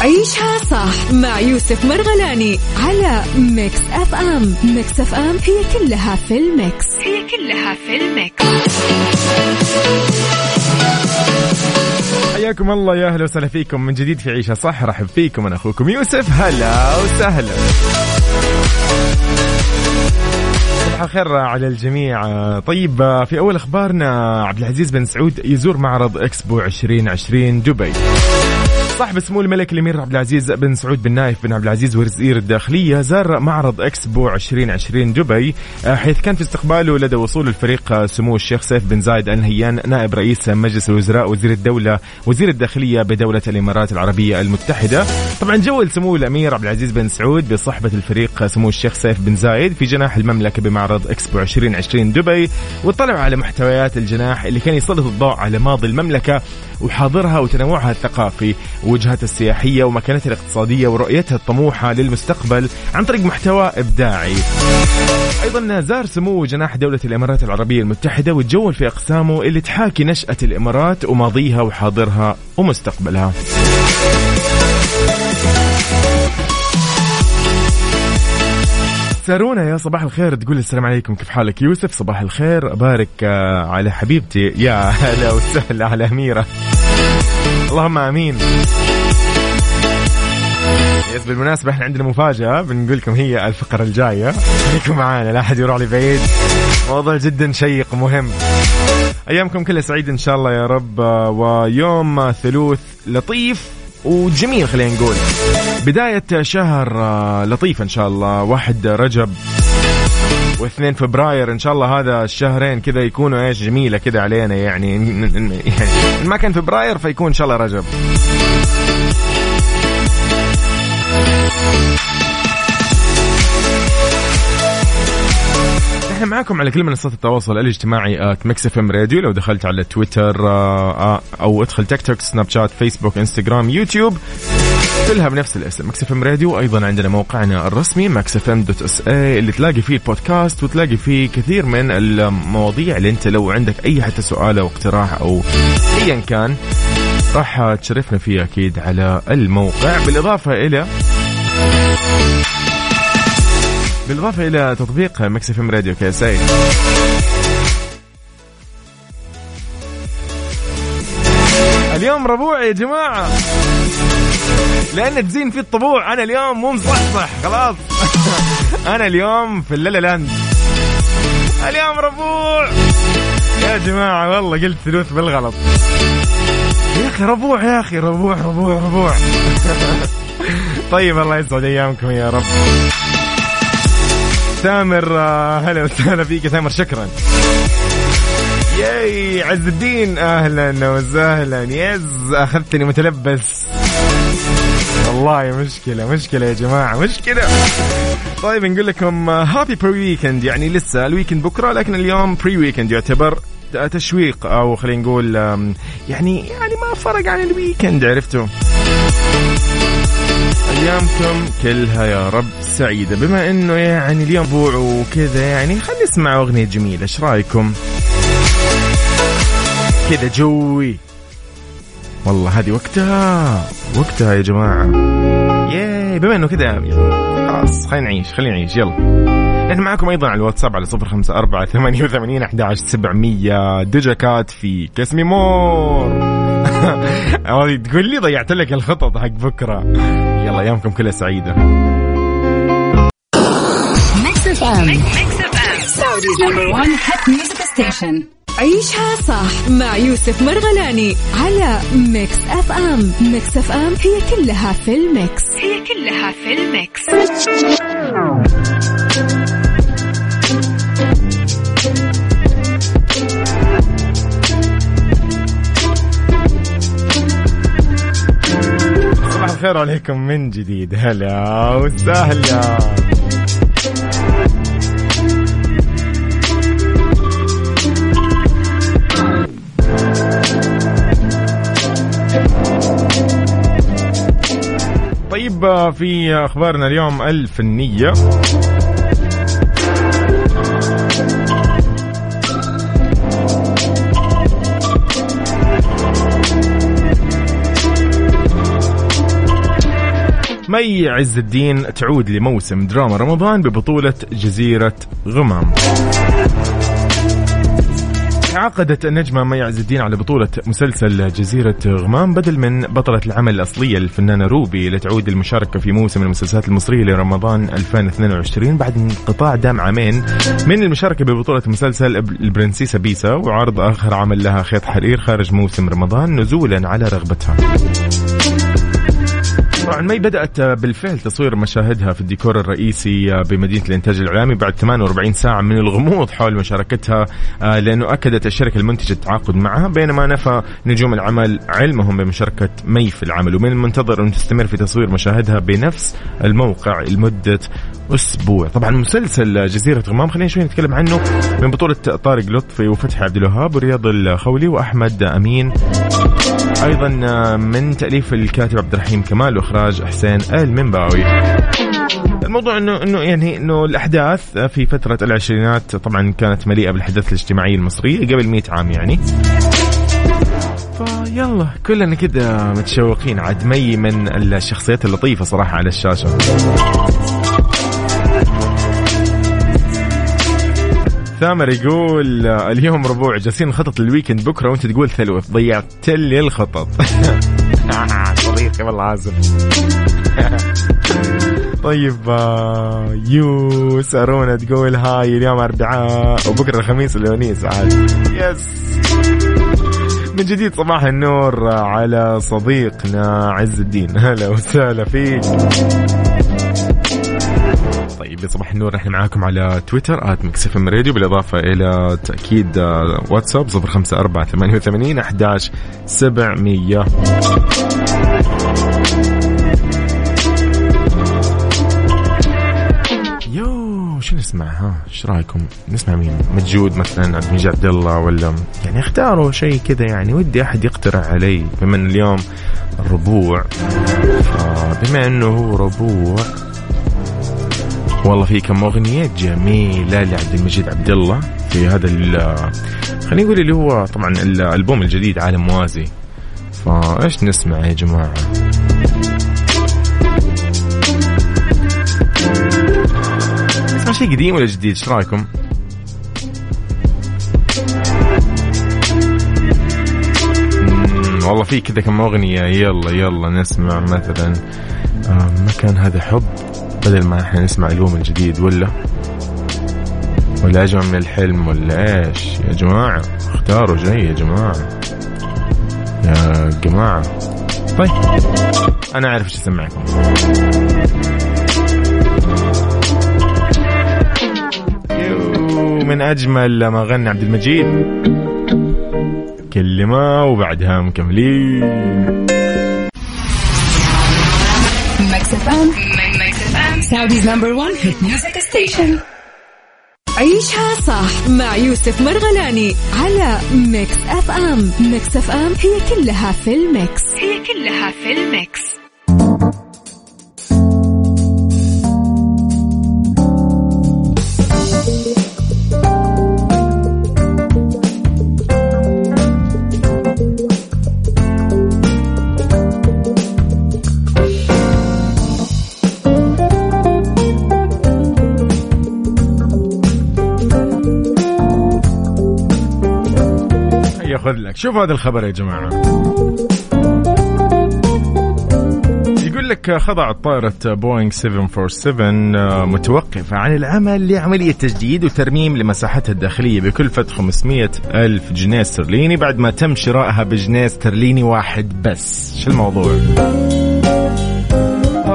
عيشها صح مع يوسف مرغلاني على Mix FM. Mix FM هي كلها في ال mix. هي كلها في ال mix. حياكم الله يا أهلا وسهلا فيكم. من جديد في عيشها صح رحب فيكم أنا أخوكم يوسف. هلا وسهلا. صباح الخير على الجميع. طيب في أول أخبارنا عبد العزيز بن سعود يزور معرض إكسبو 2020 دبي. صاحب السمو الملكي الامير عبد العزيز بن سعود بن نايف بن عبد العزيز وزير الداخلية زار معرض اكسبو 2020 دبي آه، حيث كان في استقباله لدى وصول الفريق آه، سمو الشيخ سيف بن زايد ال نهيان نائب رئيس مجلس الوزراء وزير الدولة وزير الداخلية بدولة الإمارات العربية المتحدة. طبعا جول سمو الأمير عبد العزيز بن سعود بصحبة الفريق آه، سمو الشيخ سيف بن زايد في جناح المملكة بمعرض اكسبو 2020 دبي واطلعوا على محتويات الجناح اللي كان يسلط الضوء على ماضي المملكة وحاضرها وتنوعها الثقافي وجهتها السياحية ومكانتها الاقتصادية ورؤيتها الطموحة للمستقبل عن طريق محتوى إبداعي. أيضا زار سمو جناح دولة الإمارات العربية المتحدة وتجول في أقسامه اللي تحاكي نشأة الإمارات وماضيها وحاضرها ومستقبلها. سارونا يا صباح الخير. تقول السلام عليكم. كيف حالك؟ يوسف صباح الخير. أبارك آه، على حبيبتي. يا هلا وسهلا على أميرة. اللهم آمين. يس بالمناسبة إحنا عندنا مفاجأة. بنقول لكم هي الفقرة الجاية. خليكم معانا. لا أحد يروح لي بعيد موضوع جدا شيق ومهم. أيامكم كلها سعيد إن شاء الله يا رب. ويوم ثلوث لطيف وجميل خلينا نقول. بداية شهر لطيف إن شاء الله. واحد رجب. واثنين فبراير إن شاء الله هذا الشهرين كذا يكونوا إيش جميلة كذا علينا يعني. يعني ما كان فبراير فيكون إن شاء الله رجب. إحنا معاكم على كل منصات التواصل الاجتماعي at Mix FM Radio لو دخلت على تويتر آه، آه، أو ادخل تيك توك سناب شات فيسبوك انستغرام يوتيوب كلها بنفس الاسم. Mix FM Radio أيضا عندنا موقعنا الرسمي Mix FM dot SA اللي تلاقي فيه البودكاست وتلاقي فيه كثير من المواضيع اللي أنت لو عندك أي حتى سؤال أو اقتراح أو ايا كان راح تشرفنا فيه أكيد على الموقع. بالإضافة إلى بالإضافة إلى تطبيق Mix FM Radio KSA اليوم ربوع يا جماعة. لأن تزين فيه الطبوع. أنا اليوم مو مصحصح خلاص. أنا اليوم في ال la la land. اليوم ربوع. يا جماعة والله قلت ثلوث بالغلط. يا أخي ربوع يا أخي ربوع ربوع ربوع. طيب الله يسعد أيامكم يا رب. تامر آه، هلا وسهلا فيك يا تامر شكرا. ياي عز الدين أهلا وسهلا. يز أخذتني متلبس. والله مشكلة مشكلة يا جماعة مشكلة. طيب نقول لكم happy pre weekend يعني لسه ال weekend بكرة لكن اليوم pre weekend يعتبر تشويق أو خلينا نقول يعني يعني ما فرق عن ال weekend عرفتوا؟ أيامكم كلها يا رب سعيدة. بما إنه يعني اليوم ربوع وكذا يعني خلينا نسمع أغنية جميلة إيش رأيكم؟ كذا جوي. والله هذه وقتها وقتها يا جماعة. yay بما إنه كذا خلاص خلينا نعيش خلينا نعيش يلا. نحن معكم أيضا على الواتساب على صفر خمسة أربعة ثمانية وثمانين أحد عشر سبعمية. Doja Cat في Kiss Me More. تقول لي ضيعت لك الخطط حق بكرة. يلا أيامكم كلها سعيدة. Mix FM Saudi's number 1 hit music station عيشها صح مع يوسف مرغلاني على Mix FM. Mix FM هي كلها في ال mix. هي كلها في ال mix. صباح الخير عليكم من جديد. هلا وسهلا. طيب في أخبارنا اليوم الفنيه مي عز الدين تعود لموسم دراما رمضان ببطولة جزيرة غمام. عقدت النجمة مي عز الدين على بطولة مسلسل جزيرة غمام بدل من بطلة العمل الأصلية الفنانة روبي لتعود المشاركة في موسم المسلسلات المصرية لرمضان 2022 بعد انقطاع دام عامين من المشاركة ببطولة مسلسل البرنسيسة بيسة وعرض آخر عمل لها خيط حرير خارج موسم رمضان نزولا على رغبتها. طبعا مي بدأت بالفعل تصوير مشاهدها في الديكور الرئيسي بمدينة الإنتاج الإعلامي بعد 48 ساعة من الغموض حول مشاركتها آه، لأنه أكدت الشركة المنتجة التعاقد معها بينما نفى نجوم العمل علمهم بمشاركة مي في العمل. ومن المنتظر أن تستمر في تصوير مشاهدها بنفس الموقع لمدة أسبوع. طبعا مسلسل جزيرة غمام خلينا شوي نتكلم عنه من بطولة طارق لطفي وفتحي عبد الوهاب ورياض الخولي وأحمد أمين. أيضا من تأليف الكاتب عبد الرحيم كمال وإخراج حسين المنباوي. الموضوع إنه إنه يعني إنه الأحداث في فترة العشرينات طبعا كانت مليئة بالاحداث الاجتماعيه المصريه قبل 100 عام يعني. فيلا كلنا كده متشوقين عاد مي من الشخصيات اللطيفة صراحة على الشاشة. ثامر يقول اليوم ربوع جالسين نخطط لل weekend بكرة وأنت تقول ثلوث ضيعت لي الخطط. صديقي والله عازم. طيب آه، يوسا رونا تقول هاي اليوم أربعاء وبكرة الخميس الونيس عاد. Yes. من جديد صباح النور على صديقنا عز الدين. هلا وسهلا فيك. طيب صباح النور. إحنا معاكم على تويتر at Mix FM Radio بالإضافة إلى تأكيد آه، واتساب 054 88 11 700 يو شو نسمع؟ ها إيش رأيكم؟ نسمع مين؟ مجود مثلا عبد المجيد عبد الله ولا يعني اختاروا شيء كذا يعني ودي أحد يقترح علي بما إن اليوم الربوع بما إنه هو ربوع والله في كم أغنية جميلة لعبد المجيد عبد الله في هذا خلينا نقول اللي هو طبعا الألبوم الجديد عالم موازي. فإيش نسمع يا جماعة؟ نسمع شيء قديم ولا جديد؟ إيش رأيكم؟ والله في كذا كم أغنية. يلا يلا نسمع مثلا آه ما كان هذا حب. بدل ما إحنا نسمع ألبوم الجديد ولا؟ ولا اجمع من الحلم ولا إيش؟ يا جماعة اختاروا جاي يا جماعة. يا جماعة. طيب أنا أعرف إيش أسمعكم من أجمل ما غنى عبد المجيد. كلمة وبعدها مكملين. Saudi's number one hit music station. عيشها صح مع يوسف مرغلاني على Mix FM. Mix FM هي كلها في ال mix. هي كلها في الميكس. ياخذ لك. شوف هذا الخبر يا جماعة. يقول لك خضعت طائرة بوينغ 747 آه، متوقفة عن العمل لعملية تجديد وترميم لمساحتها الداخلية بكلفة 500 ألف جنيه استرليني بعد ما تم شرائها بجنيه استرليني واحد بس. شو الموضوع؟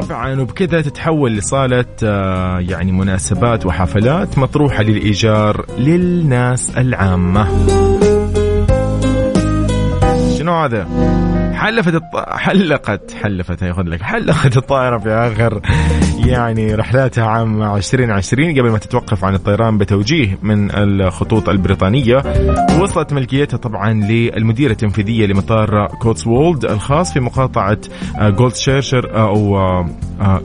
طبعا وبكذا تتحول لصالة آه، يعني مناسبات وحفلات مطروحة للإيجار للناس العامة. شنو هذا؟ حلفت الط... حلقت حلفت ياخذ لك. حلقت الطائرة في آخر يعني رحلاتها عام 2020 قبل ما تتوقف عن الطيران بتوجيه من الخطوط البريطانية. وصلت ملكيتها طبعا للمديرة التنفيذية لمطار كوتسوولد الخاص في مقاطعة جلوسترشير أو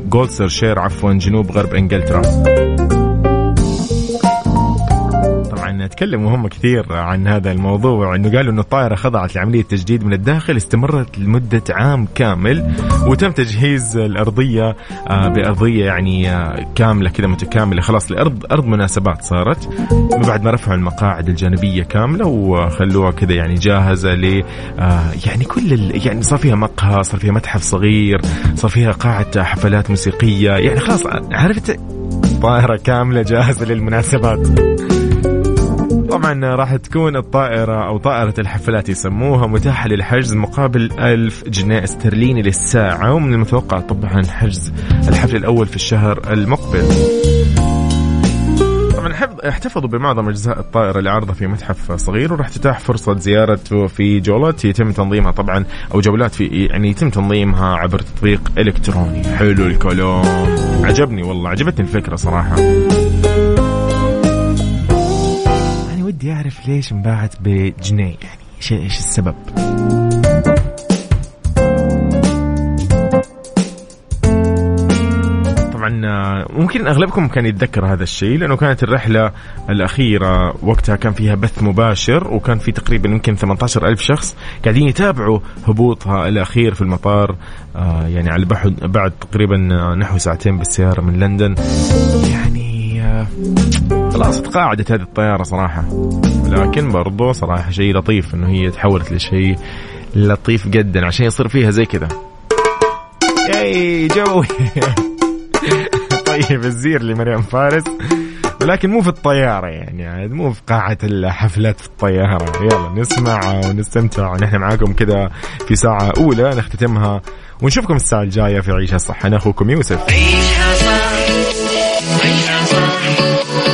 جلوسترشير عفوا جنوب غرب إنجلترا. طبعا تكلموا هم كثير عن هذا الموضوع انه قالوا إنه الطائرة خضعت لعملية تجديد من الداخل استمرت لمدة عام كامل وتم تجهيز الأرضية آه، بأرضية يعني آه، كاملة كذا متكاملة. خلاص الأرض أرض مناسبات صارت. بعد ما رفعوا المقاعد الجانبية كاملة وخلوها كذا يعني جاهزة ل آه، يعني كل يعني صار فيها مقهى صار فيها متحف صغير صار فيها قاعة حفلات موسيقية. يعني خلاص عرفت؟ طائرة كاملة جاهزة للمناسبات. طبعا راح تكون الطائرة أو طائرة الحفلات يسموها متاحة للحجز مقابل ألف جنيه استرليني للساعة ومن المتوقع طبعا حجز الحفل الأول في الشهر المقبل. طبعا احتفظوا بمعظم أجزاء الطائرة لعرضها في متحف صغير وراح تتاح فرصة زيارته في جولات يتم تنظيمها طبعا أو جولات في يعني يتم تنظيمها عبر تطبيق إلكتروني. حلو الكلام. عجبني والله عجبتني الفكرة صراحة. ودي أعرف ليش انباعت بجنيه يعني إيش السبب؟ ممكن أغلبكم كان يتذكر هذا الشيء لأنه كانت الرحلة الأخيرة وقتها كان فيها بث مباشر وكان في تقريبا يمكن 18 ألف شخص قاعدين يتابعوا هبوطها الأخير في المطار آه يعني على بعد تقريبا نحو ساعتين بالسيارة من لندن. يعني آه خلاص تقاعدت هذه الطيارة صراحة. لكن برضو صراحة شيء لطيف إنه هي تحولت لشيء لطيف جدا عشان يصير فيها زي كذا. ياي جوي. طيب الزير لمريم فارس. ولكن مو في الطيارة يعني مو في قاعة الحفلات في الطيارة. يلا نسمع ونستمتع. ونحن معاكم كذا في ساعة أولى نختتمها. ونشوفكم الساعة الجاية في عيشها صح أنا أخوكم يوسف. عيشها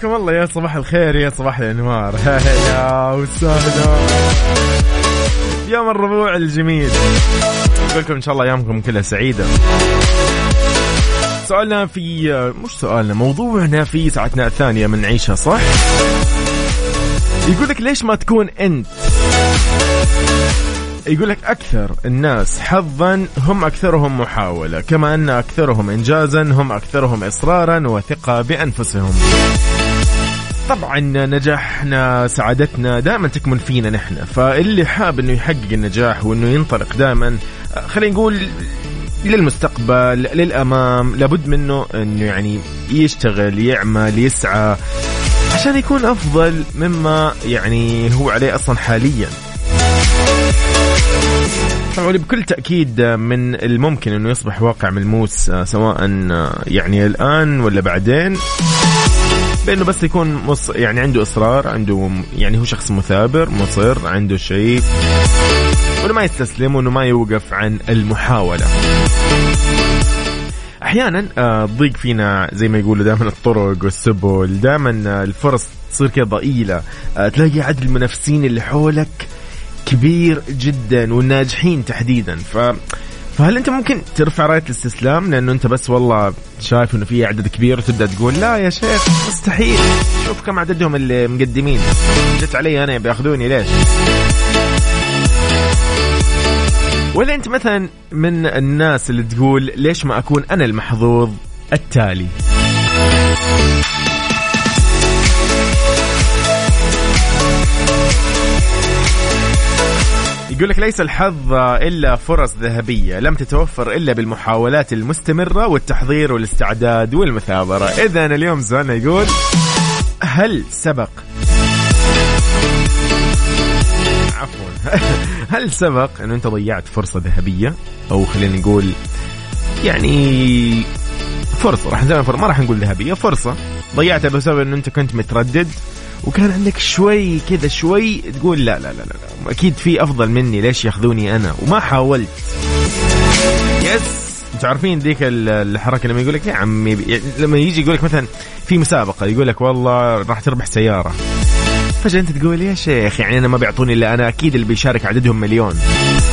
حياكم الله يا صباح الخير يا صباح الأنوار. يا وسهلا. يوم الربوع الجميل. أقول لكم إن شاء الله أيامكم كلها سعيدة. سؤالنا في مش سؤالنا موضوعنا في ساعتنا الثانية من عيشها صح؟ يقول لك ليش ما تكون أنت؟ يقول لك أكثر الناس حظا هم أكثرهم محاولة كما أن أكثرهم إنجازا هم أكثرهم إصرارا وثقة بأنفسهم. طبعا نجاحنا سعادتنا دائما تكمن فينا نحن. فاللي حاب إنه يحقق النجاح وإنه ينطلق دائما خلينا نقول للمستقبل للأمام لابد منه إنه يعني يشتغل يعمل يسعى عشان يكون أفضل مما يعني هو عليه أصلا حاليا. طبعا بكل تأكيد من الممكن أنه يصبح واقع ملموس سواء يعني الآن ولا بعدين. بأنه بس يكون مص يعني عنده إصرار عنده يعني هو شخص مثابر مصر عنده شيء وإنه ما يستسلم وإنه ما يوقف عن المحاولة. أحيانا تضيق آه، فينا زي ما يقولوا دائما الطرق والسبل. دائما آه، الفرص تصير كذا ضئيلة. آه، تلاقي عدد المنافسين اللي حولك كبير جدا والناجحين تحديدا. ف فهل أنت ممكن ترفع رايه الاستسلام لأنه أنت بس والله شايف إنه في عدد كبير وتبدأ تقول لا يا شيخ مستحيل. شوف كم عددهم اللي مقدمين. جت علي أنا بيأخذوني ليش؟ ولا أنت مثلا من الناس اللي تقول ليش ما أكون أنا المحظوظ التالي؟ يقول لك ليس الحظ إلا فرص ذهبية لم تتوفر إلا بالمحاولات المستمرة والتحضير والاستعداد والمثابرة. اذا اليوم سؤالنا يقول هل سبق؟ عفوا. هل سبق انه أنت ضيعت فرصة ذهبية؟ أو خلينا نقول يعني فرصة راح نسميها ما راح نقول ذهبية فرصة. ضيعتها بسبب انه أنت كنت متردد. وكان عندك شوي كذا شوي تقول لا لا لا لا أكيد في افضل مني ليش ياخذوني أنا وما حاولت يس أنتوا عارفين ذيك الحركه لما يقول لك يا عمي يعني لما يجي يقول لك مثلا في مسابقه يقول لك والله راح تربح سياره فجاه انت تقول يا شيخ يعني أنا ما بيعطوني الا أنا أكيد اللي بيشارك عددهم مليون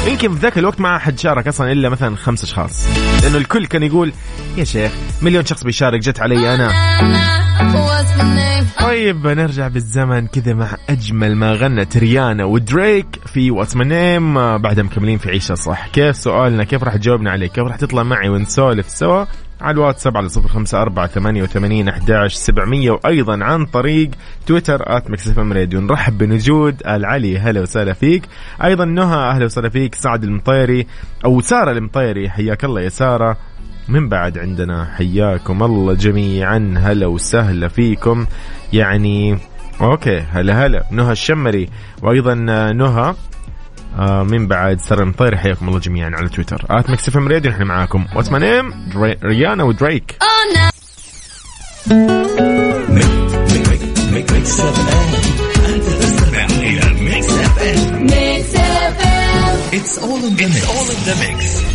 يمكن في ذاك الوقت ما حد شارك أصلا الا مثلا خمس اشخاص لأنه الكل كان يقول يا شيخ مليون شخص بيشارك جت علي أنا طيب نرجع بالزمن كذا مع أجمل ما غنت ريانا ودريك في What's My Name بعدها مكملين في عيشها صح. كيف سؤالنا؟ كيف راح تجاوبنا عليه؟ كيف راح تطلع معي ونسولف سوا؟ على الواتساب على صفر خمسة أربعة ثمانية وثمانين أحداش سبعمية وأيضا عن طريق تويتر at Mix FM Radio. نرحب بنجود العلي. هلا وسهلا فيك. أيضا نهى أهلا وسهلا فيك سعد المطيري أو سارة المطيري. حياك الله يا سارة. من بعد عندنا حياكم الله جميعا. هلا وسهلا فيكم. يعني okay هلا هلا. نهى الشمري وأيضا نهى آه من بعد سارة المطيري حياكم الله جميعا على تويتر. at Mix FM Radio نحن معاكم. What's My Name ريانا ودريك. It's all in the mix. It's all in the mix.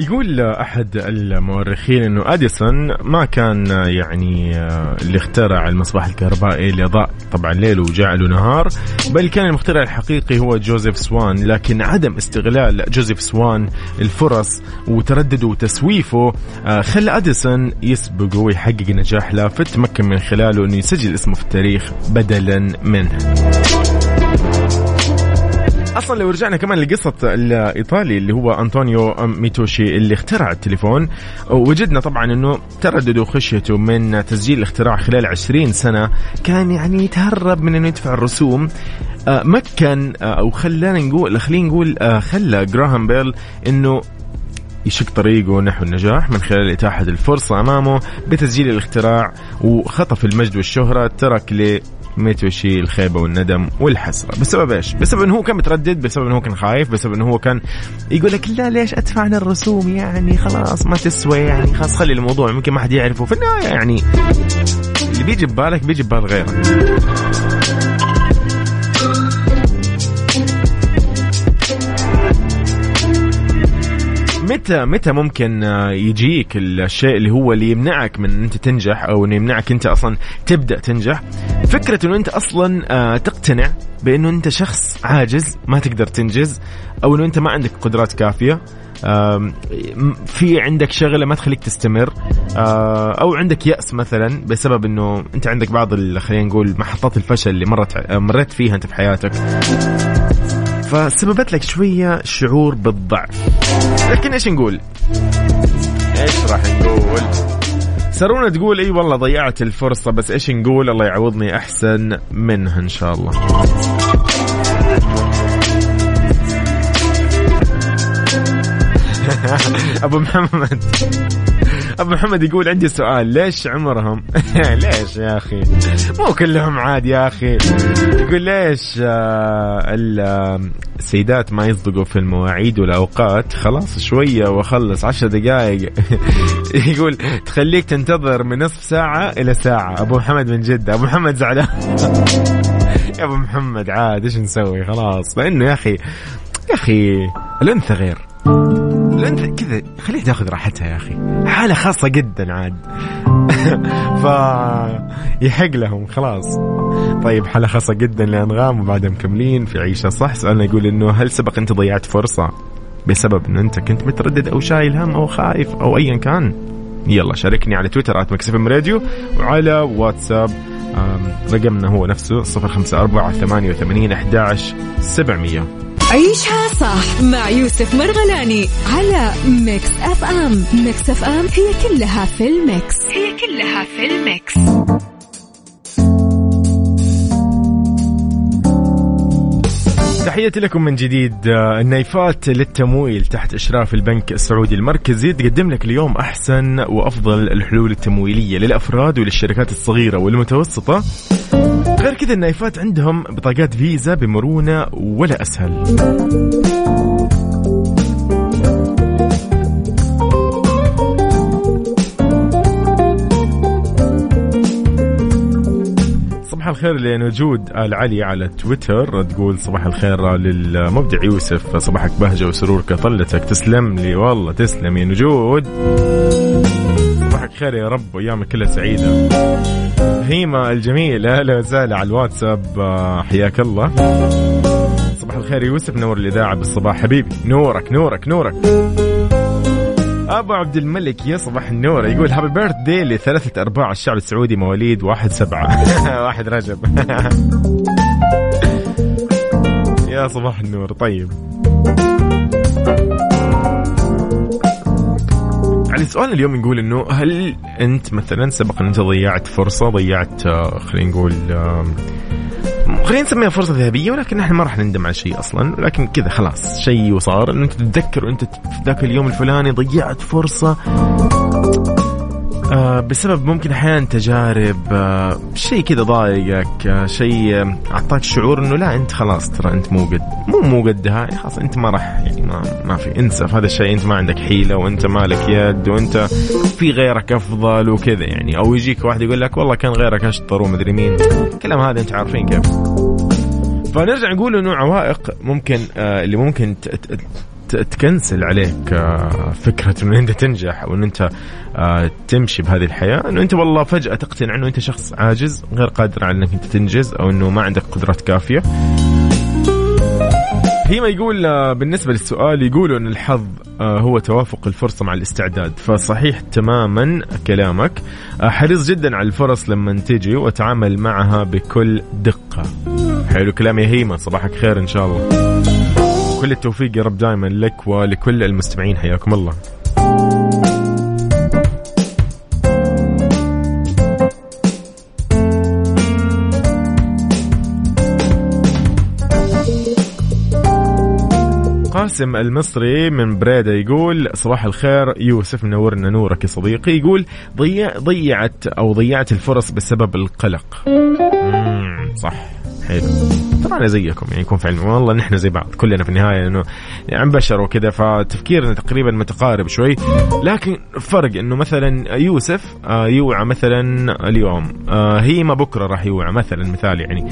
يقول أحد المؤرخين إنه أديسون ما كان يعني اللي اخترع المصباح الكهربائي اللي اضاء طبعا ليل وجعله نهار بل كان المخترع الحقيقي هو جوزيف سوان. لكن عدم استغلال جوزيف سوان الفرص وتردده وتسويفه آه، خلى أديسون يسبقه ويحقق نجاح لافت تمكن من خلاله إنه يسجل اسمه في التاريخ بدلا منه. أصلا لو رجعنا كمان لقصة الإيطالي اللي هو أنطونيو ميتوشي اللي اخترع التليفون وجدنا طبعا إنه تردده وخشيته من تسجيل الاختراع خلال 20 سنة كان يعني يتهرب من إنه يدفع الرسوم. آه، مكن آه، أو خلانا نقول خلينا نقول آه، خلى جراهام بيل إنه يشق طريقه نحو النجاح من خلال إتاحة الفرصة أمامه بتسجيل الاختراع وخطف المجد والشهرة ترك ميتوشي الخيبة والندم والحسرة. بسبب إيش؟ بسبب إنه هو كان متردد بسبب إنه هو كان خايف بسبب إنه هو كان يقول لك لا ليش ادفعنا الرسوم؟ يعني خلاص ما تسوى يعني خلاص خلي الموضوع. ممكن ما حد يعرفه. في النهاية يعني اللي بيجي ببالك بيجي ببال غيرك. متى متى ممكن آه، يجيك الشيء اللي هو اللي يمنعك من إن أنت تنجح أو إنه يمنعك أنت أصلا تبدأ تنجح؟ فكرة إنه أنت أصلا آه، تقتنع بإنه أنت شخص عاجز ما تقدر تنجز أو إنه أنت ما عندك قدرات كافية في عندك شغلة ما تخليك تستمر آه، أو عندك يأس مثلا بسبب إنه أنت عندك بعض خلينا نقول محطات الفشل اللي مرت مريت فيها أنت في حياتك. فسببت لك شوية شعور بالضعف. لكن إيش نقول؟ إيش راح نقول؟ سارونا تقول إي والله ضيعت الفرصة بس إيش نقول؟ الله يعوضني أحسن منها إن شاء الله. أبو محمد. أبو محمد يقول عندي سؤال ليش عمرهم؟ ليش يا أخي؟ مو كلهم عاد يا أخي. يقول ليش آه، السيدات ما يصدقوا في المواعيد والأوقات؟ خلاص شوية وأخلص عشر دقائق يقول تخليك تنتظر من نصف ساعة إلى ساعة. أبو محمد من جدة. أبو محمد زعلان. يا أبو محمد عاد إيش نسوي؟ خلاص. لأنه يا أخي يا أخي الأنثى غير. انت كذا خليها تاخذ راحتها يا أخي. حالة خاصة جدا عاد. ف يحق لهم خلاص. طيب حالة خاصة جدا لأنغام وبعدها مكملين في عيشها صح؟ سؤالنا يقول إنه هل سبق أنت ضيعت فرصة بسبب إنه أنت كنت متردد أو شايل هم أو خايف أو ايا كان؟ يلا شاركني على تويتر at Mix FM Radio وعلى واتساب. رقمنا هو نفسه 054 88 11 700 عيشها صح مع يوسف مرغلاني على Mix FM. Mix FM هي كلها في ال mix. هي كلها في ال mix. تحياتي لكم من جديد. آه، النايفات للتمويل تحت إشراف البنك السعودي المركزي تقدم لك اليوم أحسن وأفضل الحلول التمويلية للأفراد وللشركات الصغيرة والمتوسطة. غير كذا النايفات عندهم بطاقات فيزا بمرونة ولا أسهل. الخير لنجود آل علي على تويتر. تقول صباح الخير للمبدع يوسف. صباحك بهجة وسرور كطلتك تسلم لي. والله تسلم يا نجود. صباحك خير يا رب وأيامك كلها سعيدة. هيمة الجميلة أهلا وسهلا على الواتساب آه، حياك الله. صباح الخير يوسف نور الإذاعة بالصباح. حبيبي نورك نورك نورك. أبو عبد الملك يا صباح النور يقول happy birthday لثلاثة أرباع الشعب السعودي مواليد واحد سبعة. واحد رجب. يا صباح النور طيب. يعني سؤال اليوم نقول إنه هل أنت مثلا سبق أن أنت ضيعت فرصة ضيعت آه، خلينا نقول خلينا نسميها فرصة ذهبية ولكن إحنا ما راح نندم على شيء أصلا ولكن كذا خلاص شيء وصار. أنت تتذكر أنت في ذاك اليوم الفلاني ضيعت فرصة. آه بسبب ممكن أحيانا تجارب آه شيء كذا ضايقك آه شيء أعطاك شعور إنه لا أنت خلاص ترى أنت مو قد مو مو قدها خلاص أنت ما راح يعني ما ما في انسى في هذا الشيء أنت ما عندك حيلة وأنت مالك يد وأنت في غيرك أفضل وكذا يعني. أو يجيك واحد يقول لك والله كان غيرك أشطر ومدري مين. الكلام هذا أنت عارفين كيف. فنرجع نقول إنه عوائق ممكن اللي ممكن تكنسل عليك آه، فكرة إنه أنت تنجح أو انه أنت آه، تمشي بهذه الحياة إنه أنت والله فجأة تقتنع إنه أنت شخص عاجز غير قادر على إنك أنت تنجز أو إنه ما عندك قدرات كافية. هيما يقول آه، بالنسبة للسؤال يقولوا أن الحظ هو توافق الفرصة مع الاستعداد فصحيح تماما كلامك. حريص جدا على الفرص لما تجي وتعامل معها بكل دقة. حلو كلام يا هيما صباحك خير إن شاء الله. كل التوفيق يا رب دائما لك ولكل المستمعين حياكم الله. قاسم المصري من بريدة يقول صباح الخير يوسف منورنا نورك يا صديقي. يقول ضيع ضيعت أو ضيعت الفرص بسبب القلق. صح. حلو ترى أنا زيكم يعني يكون في علم والله نحن زي بعض كلنا في النهاية إنه يعني بشر وكذا فتفكيرنا تقريبا متقارب شوي. لكن فرق إنه مثلا يوسف آه، يوعى مثلا اليوم. آه، هي ما بكرة راح يوعى مثلا مثال يعني.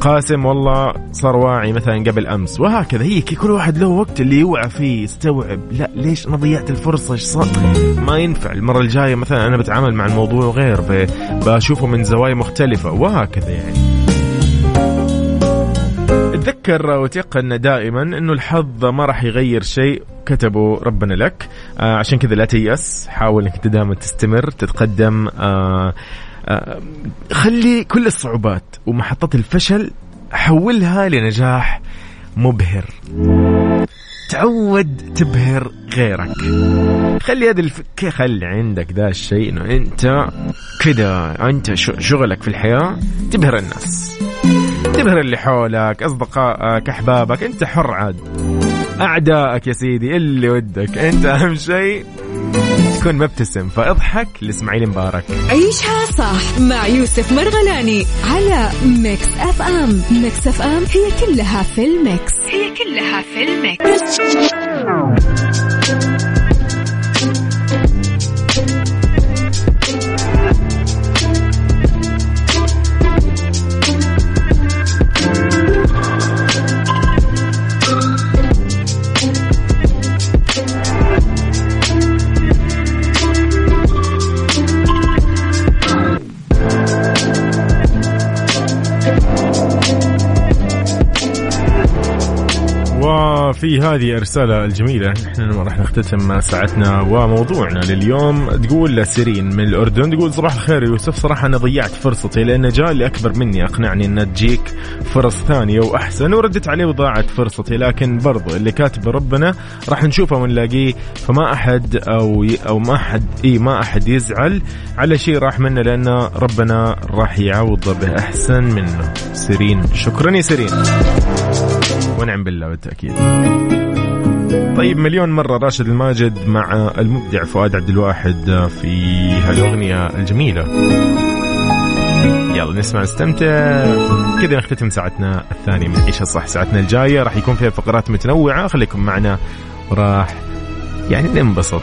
قاسم والله صار واعي مثلا قبل أمس وهكذا. هي كل واحد له وقت اللي يوعى فيه يستوعب. لا ليش أنا ضيعت الفرصة؟ إيش صار؟ ما ينفع. المرة الجاية مثلا أنا بتعامل مع الموضوع غير بشوفه من زوايا مختلفة وهكذا يعني. تذكر وتيقن دائما إنه الحظ ما راح يغير شيء كتبه ربنا لك. آه عشان كذا لا تيأس. حاول إنك دائما تستمر تتقدم. آه آه خلي كل الصعوبات ومحطات الفشل حولها لنجاح مبهر. تعود تبهر غيرك. خلي هذا الفكة خلي عندك ذا الشيء إنه أنت كذا أنت شغلك في الحياة تبهر الناس. تبهر اللي حولك أصدقائك أحبابك أنت حر عاد. أعدائك يا سيدي اللي ودك. أنت أهم شيء تكون مبتسم فاضحك لإسماعيل مبارك. عيشها صح مع يوسف مرغلاني على Mix FM. Mix FM هي كلها في ال Mix. هي كلها في ال Mix. في هذه الرسالة الجميلة. إحنا راح نختتم ساعتنا وموضوعنا لليوم. تقول سيرين من الأردن تقول صباح الخير يوسف. صراحة أنا ضيعت فرصتي لأن جاء اللي أكبر مني أقنعني أن تجيك فرص ثانية وأحسن وردت عليه وضاعت فرصتي. لكن برضو اللي كاتب ربنا راح نشوفه ونلاقيه. فما أحد أو. أو ما أحد إي ما أحد يزعل على شيء راح منه لأن ربنا راح يعوضه بأحسن منه. سيرين شكرا يا سيرين. ونعم بالله بالتأكيد. طيب مليون مرة راشد الماجد مع المبدع فؤاد عبد الواحد في هالأغنية الجميلة. يلا نسمع نستمتع. كذا نختتم ساعتنا الثانية من عيشها صح ساعتنا الجاية راح يكون فيها فقرات متنوعة. خليكم معنا. وراح يعني ننبسط.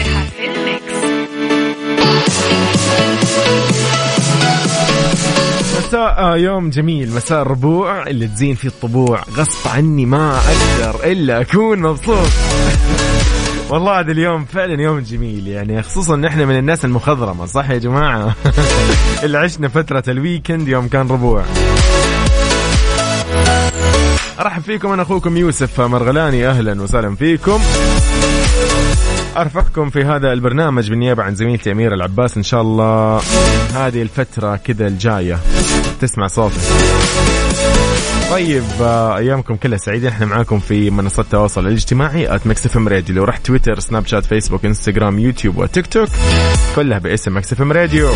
مساء يوم جميل. مساء الربوع اللي تزين فيه الطبوع. غصب عني ما أقدر إلا أكون مبسوط. والله هذا اليوم فعلا يوم جميل. يعني خصوصا إن إحنا من الناس المخضرمة صح يا جماعة؟ اللي عشنا فترة الويكند يوم كان ربوع. أرحب فيكم أنا أخوكم يوسف مرغلاني أهلا وسهلا فيكم. أرفقكم في هذا البرنامج بالنيابه عن زميلتي أميرة العباس. إن شاء الله هذه الفترة كذا الجاية تسمع صوتي طيب آه، أيامكم كلها سعيدة. إحنا معاكم في منصات التواصل الاجتماعي Mix FM Radio لو رحت Twitter Snapchat Facebook Instagram YouTube و TikTok كلها باسم Mix FM Radio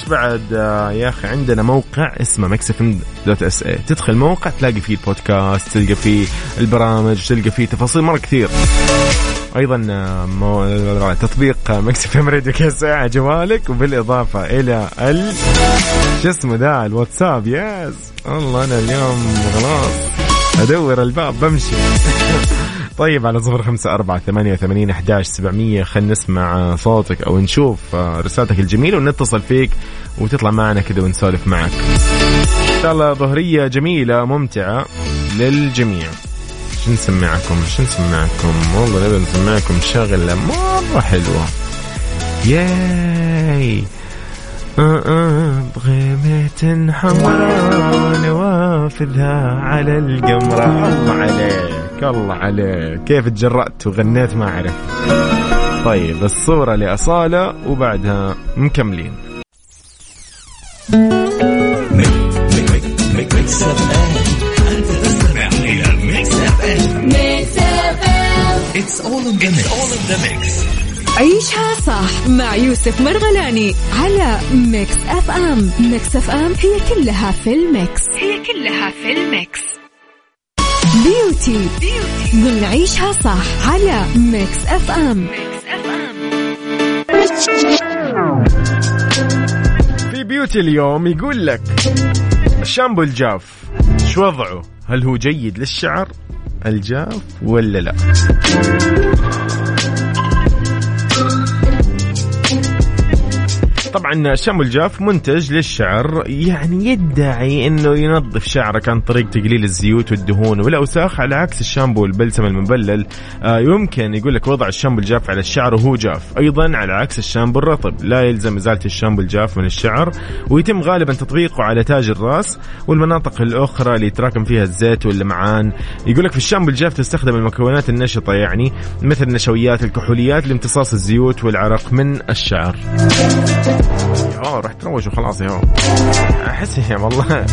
وش بعد؟ آه، يا أخي عندنا موقع اسمه Mix FM dot SA تدخل موقع تلاقي فيه البودكاست تلقى فيه البرامج تلقى فيه تفاصيل مرة كثير. أيضا آه، مو... تطبيق Mix FM Radio كاس على جوالك وبالإضافة إلى ال شو اسمه ذا؟ الواتساب. يس والله أنا اليوم خلاص أدور الباب بمشي. طيب على صفر خمسة أربعة ثمانية وثمانين أحداش سبعمية. خلينا نسمع صوتك أو نشوف رسالتك الجميلة ونتصل فيك وتطلع معنا كذا ونسولف معك. إن شاء الله ظهرية جميلة ممتعة للجميع. شو نسمعكم؟ شو نسمعكم؟ والله نبي نسمعكم شغلة مرة حلوة. ياي! بغيمة حمراء نوافذها على القمرة. الله عليك. الله عليك كيف تجرأت وغنيت ما أعرف طيب الصورة لأصالة وبعدها مكملين. It's all in the mix. All in the mix. عيشها صح مع يوسف مرغلاني على Mix FM Mix FM هي كلها في ال Mix. هي كلها في ال Mix. beauty, beauty. ضمن عيشها صح على Mix FM في beauty اليوم يقول لك الشامبو الجاف شو وضعه؟ هل هو جيد للشعر؟ الجاف ولا لا؟ طبعا الشامبو الجاف منتج للشعر يعني يدعي إنه ينظف شعرك عن طريق تقليل الزيوت والدهون والأوساخ على عكس الشامبو البلسم المبلل. آه يمكن يقول لك وضع الشامبو الجاف على الشعر وهو جاف. أيضا على عكس الشامبو الرطب لا يلزم إزالة الشامبو الجاف من الشعر ويتم غالبا تطبيقه على تاج الراس والمناطق الأخرى اللي يتراكم فيها الزيت واللمعان يقول لك في الشامبو الجاف تستخدم المكونات النشطة يعني مثل النشويات الكحوليات لامتصاص الزيوت والعرق من الشعر. يا راح تروج وخلاص يا. أحس والله.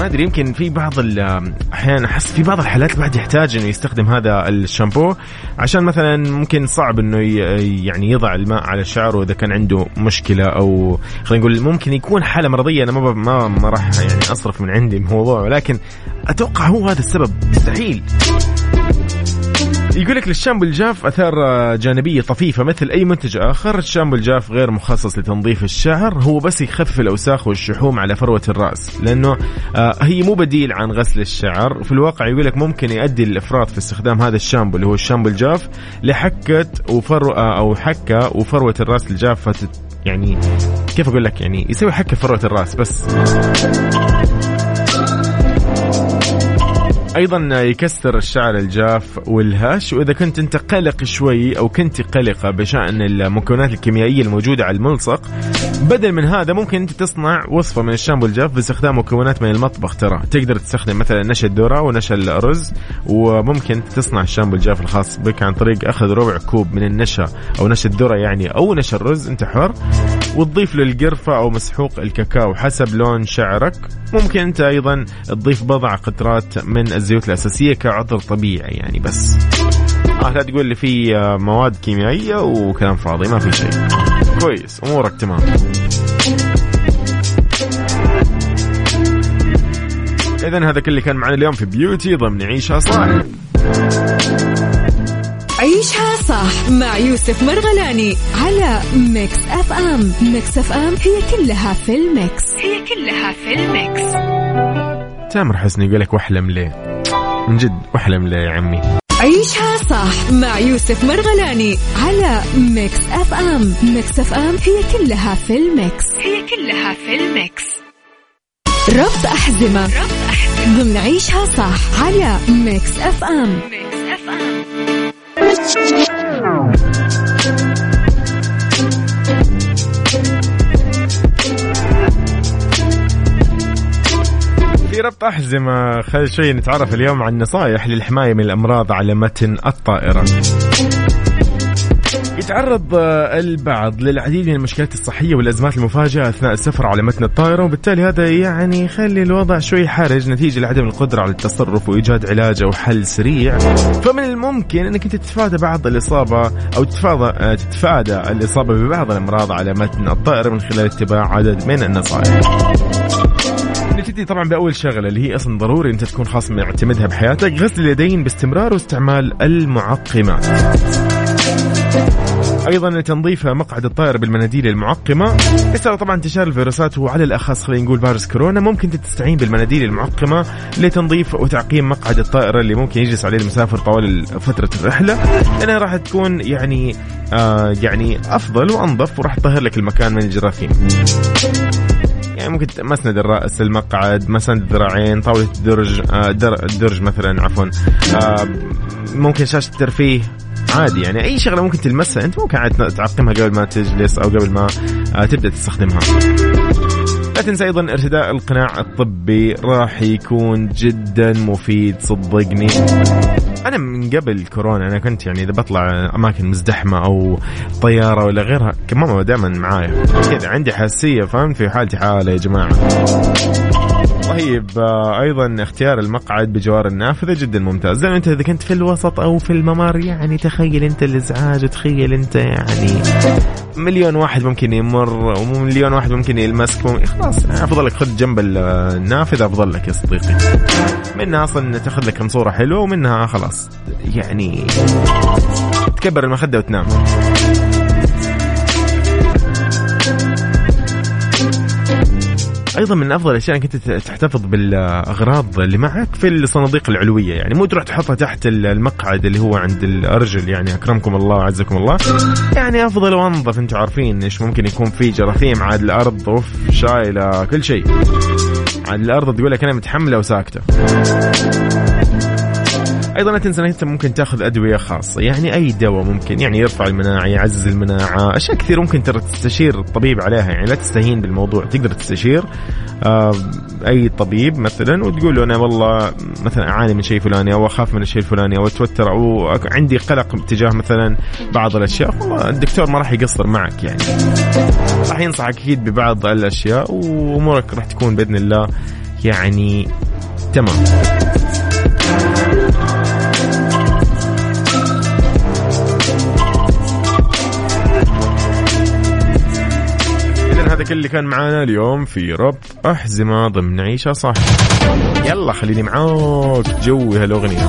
ما أدري يمكن في بعض الاحيان أحس في بعض الحالات الواحد يحتاج إنه يستخدم هذا الشامبو عشان مثلا ممكن صعب إنه يعني يضع الماء على شعره إذا كان عنده مشكلة أو خلينا نقول ممكن يكون حالة مرضية. أنا ما ما, ما راح يعني أصرف من عندي الموضوع ولكن أتوقع هو هذا السبب. مستحيل. يقول لك للشامبو الجاف أثار جانبية طفيفة مثل أي منتج آخر. الشامبو الجاف غير مخصص لتنظيف الشعر هو بس يخفف الأوساخ والشحوم على فروة الرأس لأنه آه، هي مو بديل عن غسل الشعر. في الواقع يقول لك ممكن يؤدي للافراط في استخدام هذا الشامبو اللي هو الشامبو الجاف لحكة وفروه أو حكة وفروة الرأس الجافة يعني كيف أقول لك؟ يعني يسوي حكة فروة الرأس بس. أيضا يكسر الشعر الجاف والهش وإذا كنت أنت قلق شوي أو كنت قلقة بشأن المكونات الكيميائية الموجودة على الملصق بدل من هذا ممكن أنت تصنع وصفة من الشامبو الجاف باستخدام مكونات من المطبخ ترى. تقدر تستخدم مثلا نشا الذرة ونشا الرز وممكن تصنع الشامبو الجاف الخاص بك عن طريق أخذ ربع كوب من النشا أو نشا الذرة يعني أو نشا الرز أنت حر وتضيف له القرفه أو مسحوق الكاكاو حسب لون شعرك. ممكن أنت أيضا تضيف بضع قطرات من الزيوت الأساسية كعطر طبيعي يعني بس. آه لا تقول لي في آه، مواد كيميائية وكلام فاضي ما في شيء. كويس امورك تمام اذا هذا كل اللي كان معنا اليوم في beauty ضمن عيشها صح. عيشها صح مع يوسف مرغلاني على Mix FM Mix FM هي كلها في ال Mix. هي كلها في ال Mix. تامر حسني يقول لك واحلم ليه؟ من جد واحلم ليه يا عمي؟ عيشها صح مع يوسف مرغلاني على Mix FM. Mix FM هي كلها في ال Mix. هي كلها في ال Mix. ربط أحزمة ربط أحزمة ضمن عيشها صح على Mix FM. Mix FM. في ربط أحزمة. خل شوي نتعرف اليوم عن نصائح للحماية من الأمراض على متن الطائرة. يتعرض البعض للعديد من المشكلات الصحية والأزمات المفاجئة أثناء السفر على متن الطائرة وبالتالي هذا يعني يخلي الوضع شوي حرج نتيجة لعدم القدرة على التصرف وإيجاد علاج أو حل سريع. فمن الممكن أنك أنت تتفادى بعض الإصابة أو تتفادى تتفادى الإصابة ببعض الأمراض على متن الطائرة من خلال اتباع عدد من النصائح. نبتدي طبعا بأول شغلة اللي هي أصلا ضروري أنت تكون خاص معتمدها بحياتك غسل اليدين باستمرار واستعمال المعقمات أيضا تنظيف مقعد الطائره بالمناديل المعقمة. يسأل طبعا انتشار الفيروسات وعلى الأخص خلينا نقول فيروس كورونا. ممكن تستعين بالمناديل المعقمة لتنظيف وتعقيم مقعد الطائره اللي ممكن يجلس عليه المسافر طوال فترة الرحلة. لانها راح تكون يعني آه يعني أفضل وأنظف وراح تطهر لك المكان من الجراثيم. يعني ممكن مسند الرأس المقعد مسند الذراعين طاولة الدرج آه الدرج مثلا عفوا. آه ممكن شاشة الترفيه. عادي يعني أي شغلة ممكن تلمسها. أنت ممكن عاد تعقمها قبل ما تجلس أو قبل ما آه، تبدأ تستخدمها. لا تنسى أيضا ارتداء القناع الطبي راح يكون جدا مفيد صدقني. أنا من قبل كورونا أنا كنت يعني إذا بطلع أماكن مزدحمة أو طيارة ولا غيرها كماما دائما معايا. كذا عندي حساسية فهمت؟ في حالتي حالة يا جماعة. طيب آه، أيضا اختيار المقعد بجوار النافذة جدا ممتاز. زي أنت اذا كنت في الوسط أو في الممر يعني تخيل أنت الإزعاج وتخيل أنت يعني مليون واحد ممكن يمر ومليون واحد ممكن يلمسك. خلاص أفضل لك خذ جنب النافذة أفضل لك يا صديقي. منها أصلا تأخذ لك كم صورة حلوة ومنها خلاص يعني تكبر المخدة وتنام. أيضا من أفضل الأشياء إنك أنت تحتفظ بالأغراض اللي معك في الصناديق العلوية. يعني مو تروح تحطها تحت المقعد اللي هو عند الأرجل يعني أكرمكم الله وعزكم الله. يعني أفضل وأنظف أنتم عارفين إيش ممكن يكون في جراثيم عاد الأرض أوف شايلة كل شيء. عاد الأرض تقول لك أنا متحملة وساكتة. أيضا لا تنسى إنك ممكن تأخذ أدوية خاصة. يعني أي دواء ممكن. يعني يرفع المناعة يعزز المناعة. أشياء كثير ممكن ترى تستشير الطبيب عليها. يعني لا تستهين بالموضوع. تقدر تستشير أي طبيب مثلا وتقول له أنا والله مثلا أعاني من شيء فلاني أو أخاف من الشيء الفلاني أو أتوتر أو عندي قلق تجاه مثلا بعض الأشياء. الدكتور ما راح يقصر معك يعني. راح ينصحك أكيد ببعض الأشياء وأمورك راح تكون بإذن الله يعني تمام. هذا كل اللي كان معانا اليوم في ربط أحزمة ضمن عيشها صح. يلا خليني معاك جوي هالأغنية.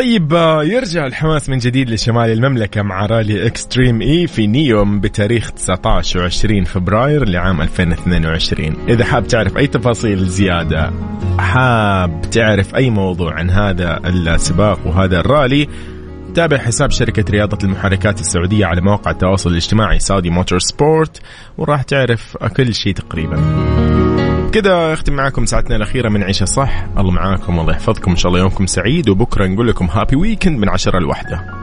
طيب آه، يرجع الحماس من جديد لشمال المملكة مع رالي Extreme E في نيوم بتاريخ 19 و20 فبراير لعام 2022 إذا حاب تعرف أي تفاصيل زيادة حاب تعرف أي موضوع عن هذا السباق وهذا الرالي تابع حساب شركة رياضة المحركات السعودية على مواقع التواصل الاجتماعي Saudi Motorsport وراح تعرف كل شيء تقريبا. كذا أختم معاكم ساعتنا الأخيرة من عيشها صح. الله معاكم والله يحفظكم. إن شاء الله يومكم سعيد وبكرة نقول لكم happy weekend من عشرة لوحده